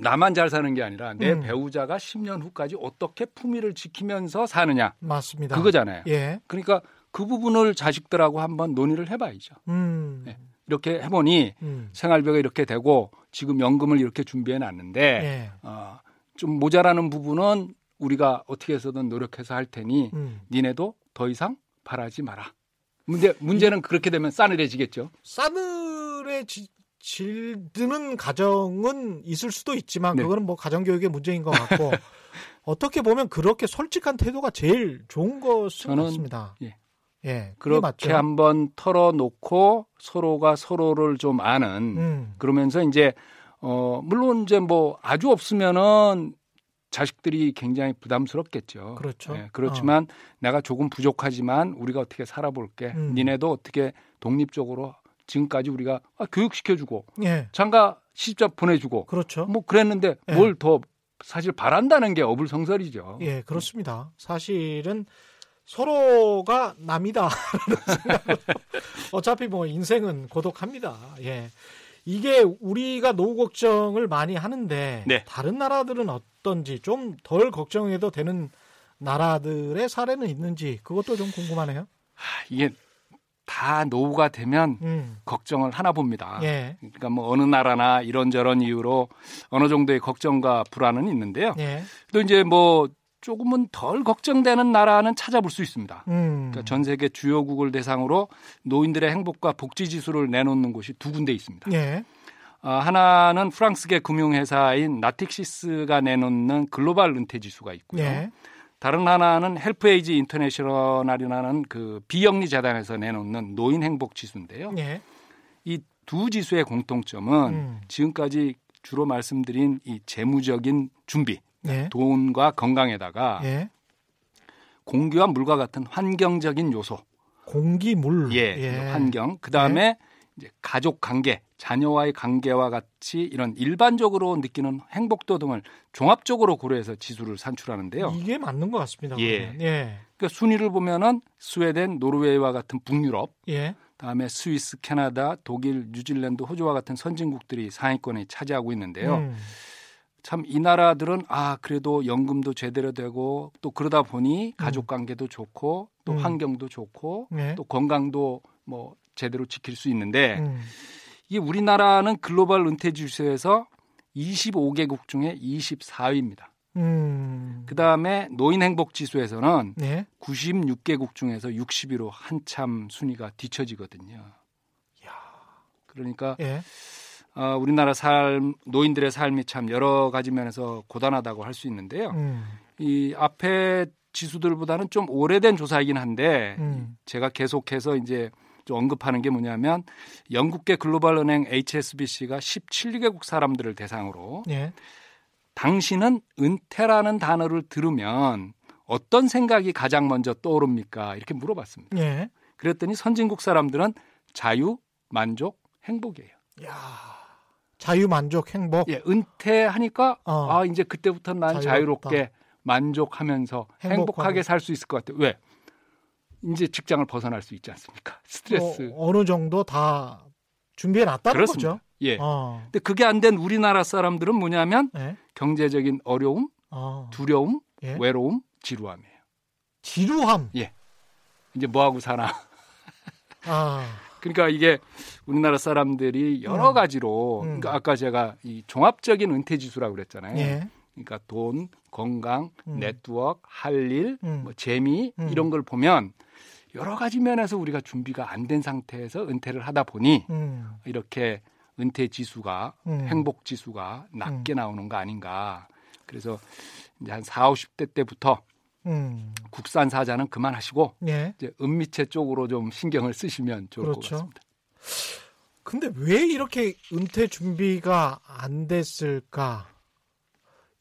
나만 잘 사는 게 아니라 내 음. 배우자가 10년 후까지 어떻게 품위를 지키면서 사느냐. 맞습니다. 그거잖아요. 예. 그러니까 그 부분을 자식들하고 한번 논의를 해봐야죠. 음. 네. 이렇게 해보니 음. 생활비가 이렇게 되고 지금 연금을 이렇게 준비해 놨는데 예. 어, 좀 모자라는 부분은 우리가 어떻게 해서든 노력해서 할 테니 음. 니네도 더 이상 바라지 마라. 문제 문제는 그렇게 되면 싸늘해지겠죠. 싸늘해지는 가정은 있을 수도 있지만 네. 그거는 뭐 가정 교육의 문제인 것 같고 어떻게 보면 그렇게 솔직한 태도가 제일 좋은 것은 같습니다. 예. 예, 그렇게 한번 털어놓고 서로가 서로를 좀 아는 음. 그러면서 이제 어 물론 이제 뭐 아주 없으면은 자식들이 굉장히 부담스럽겠죠. 그렇죠. 예, 그렇지만 어. 내가 조금 부족하지만 우리가 어떻게 살아볼게. 음. 니네도 어떻게 독립적으로 지금까지 우리가 아, 교육시켜주고 예. 장가 시집 보내주고 그렇죠. 뭐 그랬는데 예. 뭘더 사실 바란다는 게 어불성설이죠. 예, 그렇습니다. 사실은 서로가 남이다. 어차피 뭐 인생은 고독합니다. 예. 이게 우리가 노후 걱정을 많이 하는데 네. 다른 나라들은 어떤지 좀 덜 걱정해도 되는 나라들의 사례는 있는지 그것도 좀 궁금하네요. 하, 이게 다 노후가 되면 음. 걱정을 하나 봅니다. 예. 그러니까 뭐 어느 나라나 이런저런 이유로 어느 정도의 걱정과 불안은 있는데요. 예. 또 이제 뭐 조금은 덜 걱정되는 나라는 찾아볼 수 있습니다. 음. 그러니까 전 세계 주요국을 대상으로 노인들의 행복과 복지 지수를 내놓는 곳이 두 군데 있습니다. 예. 어, 하나는 프랑스계 금융회사인 나틱시스가 내놓는 글로벌 은퇴 지수가 있고요. 예. 다른 하나는 헬프에이지 인터내셔널이라는 그 비영리 재단에서 내놓는 노인 행복 지수인데요. 예. 이두 지수의 공통점은 음. 지금까지 주로 말씀드린 이 재무적인 준비, 네. 돈과 건강에다가 예. 공기와 물과 같은 환경적인 요소. 공기, 물. 예. 예. 환경. 그 다음에 예. 이제 가족 관계, 자녀와의 관계와 같이 이런 일반적으로 느끼는 행복도 등을 종합적으로 고려해서 지수를 산출하는데요. 이게 맞는 것 같습니다. 예. 예. 그러니까 순위를 보면은 스웨덴, 노르웨이와 같은 북유럽, 예. 다음에 스위스, 캐나다, 독일, 뉴질랜드, 호주와 같은 선진국들이 상위권에 차지하고 있는데요. 음. 참 이 나라들은 아 그래도 연금도 제대로 되고 또 그러다 보니 가족 음. 관계도 좋고 또 음. 환경도 좋고 네. 또 건강도 뭐 제대로 지킬 수 있는데 음. 이게 우리나라는 글로벌 은퇴 지수에서 25개국 중에 24위입니다. 음. 그 다음에 노인 행복 지수에서는 네? 96개국 중에서 60위로 한참 순위가 뒤처지거든요. 야. 그러니까 예. 어, 우리나라 삶 노인들의 삶이 참 여러 가지 면에서 고단하다고 할 수 있는데요. 음. 이 앞에 지수들보다는 좀 오래된 조사이긴 한데 음. 제가 계속해서 이제 좀 언급하는 게 뭐냐면 영국계 글로벌 은행 HSBC가 17개국 사람들을 대상으로 예. 당신은 은퇴라는 단어를 들으면 어떤 생각이 가장 먼저 떠오릅니까? 이렇게 물어봤습니다. 예. 그랬더니 선진국 사람들은 자유, 만족, 행복이에요. 야. 자유 만족 행복. 예, 은퇴하니까 어. 아 이제 그때부터 난 자유롭다. 자유롭게 만족하면서 행복하게, 살 수 있을 것 같아요. 왜? 이제 직장을 벗어날 수 있지 않습니까? 스트레스 어, 느 정도 다 준비해 놨다는 그렇습니다. 거죠. 예. 어. 근데 그게 안 된 우리나라 사람들은 뭐냐면 예? 경제적인 어려움, 어. 두려움, 예? 외로움, 지루함이에요. 지루함. 예. 이제 뭐 하고 사나. 아. 그러니까 이게 우리나라 사람들이 여러 음. 가지로 음. 그러니까 아까 제가 이 종합적인 은퇴 지수라고 그랬잖아요. 예. 그러니까 돈, 건강, 음. 네트워크, 할 일, 음. 뭐 재미 음. 이런 걸 보면 여러 가지 면에서 우리가 준비가 안 된 상태에서 은퇴를 하다 보니 음. 이렇게 은퇴 지수가 행복 지수가 낮게 나오는 거 아닌가. 그래서 이제 한 4, 50대 때부터 음. 국산 사자는 그만하시고 예. 이제 은미채 쪽으로 좀 신경을 쓰시면 좋을 그렇죠. 것 같습니다. 근데 왜 이렇게 은퇴 준비가 안 됐을까?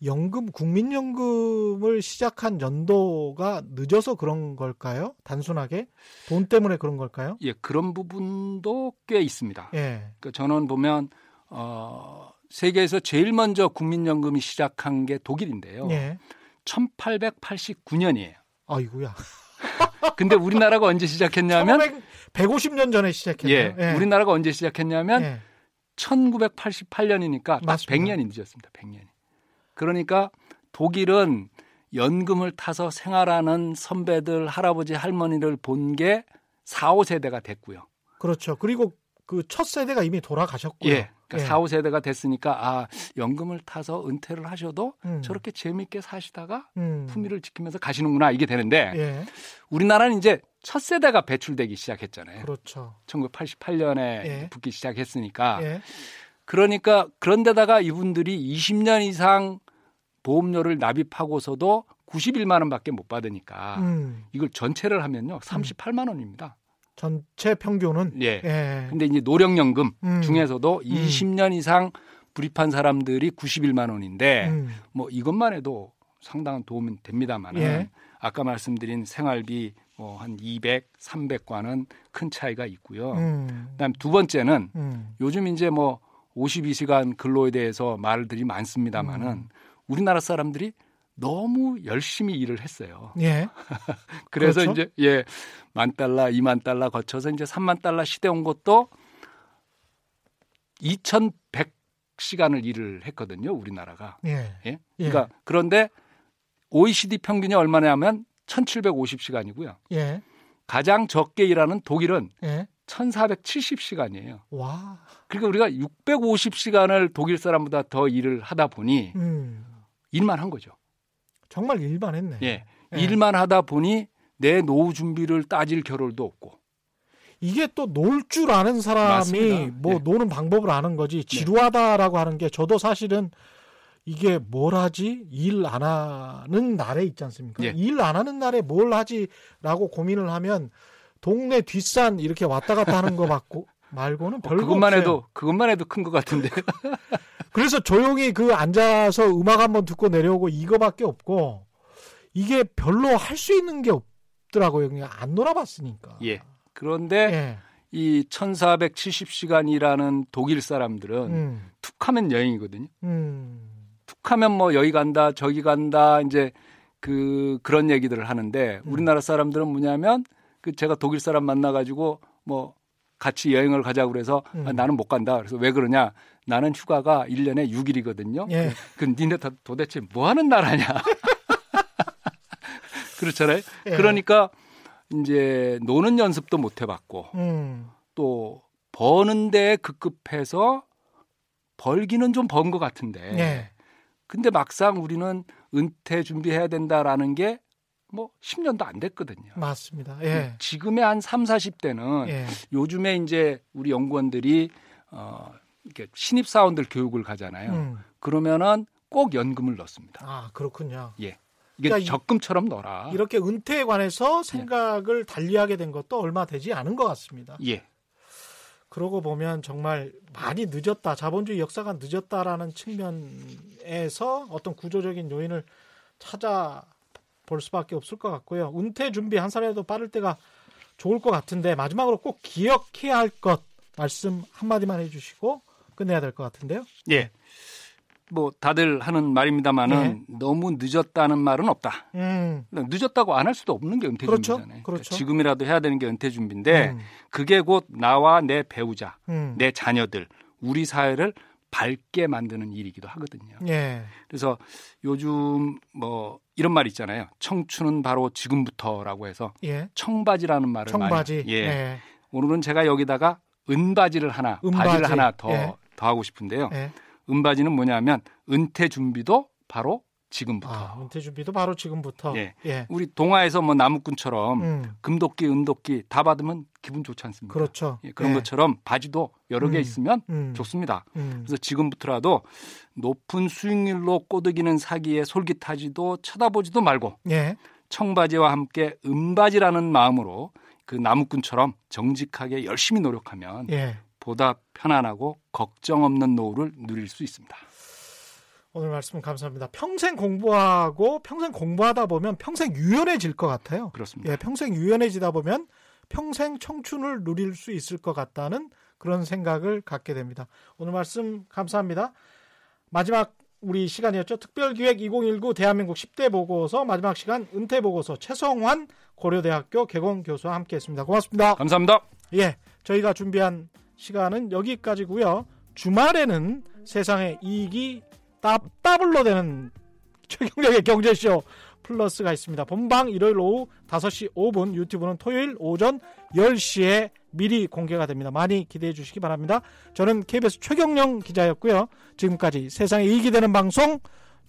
연금, 국민연금을 시작한 연도가 늦어서 그런 걸까요? 단순하게 돈 때문에 그런 걸까요? 예, 그런 부분도 꽤 있습니다. 예. 그러니까 저는 보면 어, 세계에서 제일 먼저 국민연금이 시작한 게 독일인데요. 예. 1889년이에요. 아이고야. 근데 우리나라가 언제 시작했냐면 150년 전에 시작했네요. 예, 예. 우리나라가 언제 시작했냐면 예. 1988년이니까 딱 100년이 늦었습니다. 100년이. 그러니까 독일은 연금을 타서 생활하는 선배들, 할아버지, 할머니를 본 게 4, 5세대가 됐고요. 그렇죠. 그리고 그 첫 세대가 이미 돌아가셨고요. 예. 그러니까 예. 4, 5세대가 됐으니까 아 연금을 타서 은퇴를 하셔도 음. 저렇게 재미있게 사시다가 음. 품위를 지키면서 가시는구나 이게 되는데 예. 우리나라는 이제 첫 세대가 배출되기 시작했잖아요. 그렇죠. 1988년에 예. 붙기 시작했으니까 예. 그러니까 그런데다가 이분들이 20년 이상 보험료를 납입하고서도 91만 원밖에 못 받으니까 음. 이걸 전체를 하면요 38만 원입니다. 전체 평균은 예. 예. 근데 이제 노령연금 음. 중에서도 20년 음. 이상 불입한 사람들이 91만 원인데 음. 뭐 이것만 해도 상당한 도움이 됩니다만 예. 아까 말씀드린 생활비 뭐 한 200, 300과는 큰 차이가 있고요. 음. 그다음 두 번째는 음. 요즘 이제 뭐 52시간 근로에 대해서 말들이 많습니다만은 음. 우리나라 사람들이 너무 열심히 일을 했어요. 예. 그래서 그렇죠? 이제 예, 만 달러, 2만 달러 거쳐서 이제 3만 달러 시대 온 것도 2,100시간을 일을 했거든요, 우리나라가. 예. 예? 그러니까 예. 그런데 OECD 평균이 얼마냐면 1,750시간이고요. 예. 가장 적게 일하는 독일은 예. 1,470시간이에요. 와. 그러니까 우리가 650시간을 독일 사람보다 더 일을 하다 보니 음. 일만 한 거죠. 정말 일만 했네. 예. 예. 일만 하다 보니 내 노후 준비를 따질 겨를도 없고. 이게 또 놀 줄 아는 사람이 맞습니다. 뭐 네. 노는 방법을 아는 거지 네. 지루하다라고 하는 게 저도 사실은 이게 뭘 하지 일 안 하는 날에 있지 않습니까? 예. 일안 하는 날에 뭘 하지라고 고민을 하면 동네 뒷산 이렇게 왔다 갔다 하는 거 맞고 말고는 어, 별거 그것만 없어요. 해도 그것만 해도 큰 것 같은데. 그래서 조용히 그 앉아서 음악 한번 듣고 내려오고 이거밖에 없고 이게 별로 할 수 있는 게 없더라고요. 그냥 안 놀아봤으니까. 예. 그런데 예. 이 1470시간이라는 독일 사람들은 음. 툭하면 여행이거든요. 음. 툭하면 뭐 여기 간다, 저기 간다, 이제 그 그런 얘기들을 하는데 음. 우리나라 사람들은 뭐냐면 그 제가 독일 사람 만나 가지고 뭐 같이 여행을 가자고 그래서 음. 아, 나는 못 간다. 그래서 왜 그러냐? 나는 휴가가 1년에 6일이거든요. 예. 그, 그 니네 다 도대체 뭐 하는 나라냐? 그렇잖아요. 예. 그러니까 이제 노는 연습도 못 해봤고 음. 또 버는 데 급급해서 벌기는 좀 번 것 같은데. 예. 근데 막상 우리는 은퇴 준비해야 된다라는 게 뭐 10년도 안 됐거든요. 맞습니다. 예. 지금의 한 3, 40대는 예. 요즘에 이제 우리 연구원들이 어 이렇게 신입 사원들 교육을 가잖아요. 음. 그러면은 꼭 연금을 넣습니다. 아, 그렇군요. 예. 이게 그러니까 적금처럼 넣어라. 이렇게 은퇴에 관해서 생각을 예. 달리하게 된 것도 얼마 되지 않은 것 같습니다. 예. 그러고 보면 정말 많이 늦었다. 자본주의 역사가 늦었다라는 측면에서 어떤 구조적인 요인을 찾아 볼 수밖에 없을 것 같고요. 은퇴 준비 한 살이라도 빠를 때가 좋을 것 같은데 마지막으로 꼭 기억해야 할 것 말씀 한마디만 해주시고 끝내야 될 것 같은데요. 예. 뭐 다들 하는 말입니다만은 네. 너무 늦었다는 말은 없다. 음. 늦었다고 안 할 수도 없는 게 은퇴 그렇죠? 준비잖아요. 그렇죠. 그러니까 지금이라도 해야 되는 게 은퇴 준비인데 음. 그게 곧 나와 내 배우자, 음. 내 자녀들, 우리 사회를 밝게 만드는 일이기도 하거든요. 예. 그래서 요즘 뭐 이런 말 있잖아요. 청춘은 바로 지금부터라고 해서 예. 청바지라는 말을 청바지. 많이 예. 예. 오늘은 제가 여기다가 은바지를 하나, 은바지. 바지를 하나 더, 예. 더 하고 싶은데요. 예. 은바지는 뭐냐면 은퇴 준비도 바로 지금부터. 아, 은퇴 준비도 바로 지금부터. 예. 예. 우리 동화에서 뭐 나무꾼처럼 음. 금도끼, 은도끼 다 받으면 기분 좋지 않습니까? 그렇죠. 예, 그런 예. 것처럼 바지도 여러 개 음. 있으면 음. 좋습니다. 음. 그래서 지금부터라도 높은 수익률로 꼬드기는 사기에 솔깃하지도 쳐다보지도 말고 예. 청바지와 함께 은바지라는 마음으로 그 나무꾼처럼 정직하게 열심히 노력하면 예. 보다 편안하고 걱정 없는 노후를 누릴 수 있습니다. 오늘 말씀 감사합니다. 평생 공부하고 평생 공부하다 보면 평생 유연해질 것 같아요. 그렇습니다. 예, 평생 유연해지다 보면 평생 청춘을 누릴 수 있을 것 같다는 그런 생각을 갖게 됩니다. 오늘 말씀 감사합니다. 마지막 우리 시간이었죠. 특별기획 2019 대한민국 10대 보고서 마지막 시간 은퇴 보고서 최성환 고려대학교 개공 교수와 함께했습니다. 고맙습니다. 감사합니다. 예, 저희가 준비한 시간은 여기까지고요. 주말에는 세상의 이익이 따따블로 되는 최경영의 경제쇼 플러스가 있습니다. 본방 일요일 오후 5시 5분, 유튜브는 토요일 오전 10시에 미리 공개가 됩니다. 많이 기대해 주시기 바랍니다. 저는 KBS 최경령 기자였고요. 지금까지 세상에 이익이 되는 방송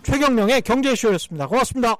최경령의 경제쇼였습니다. 고맙습니다.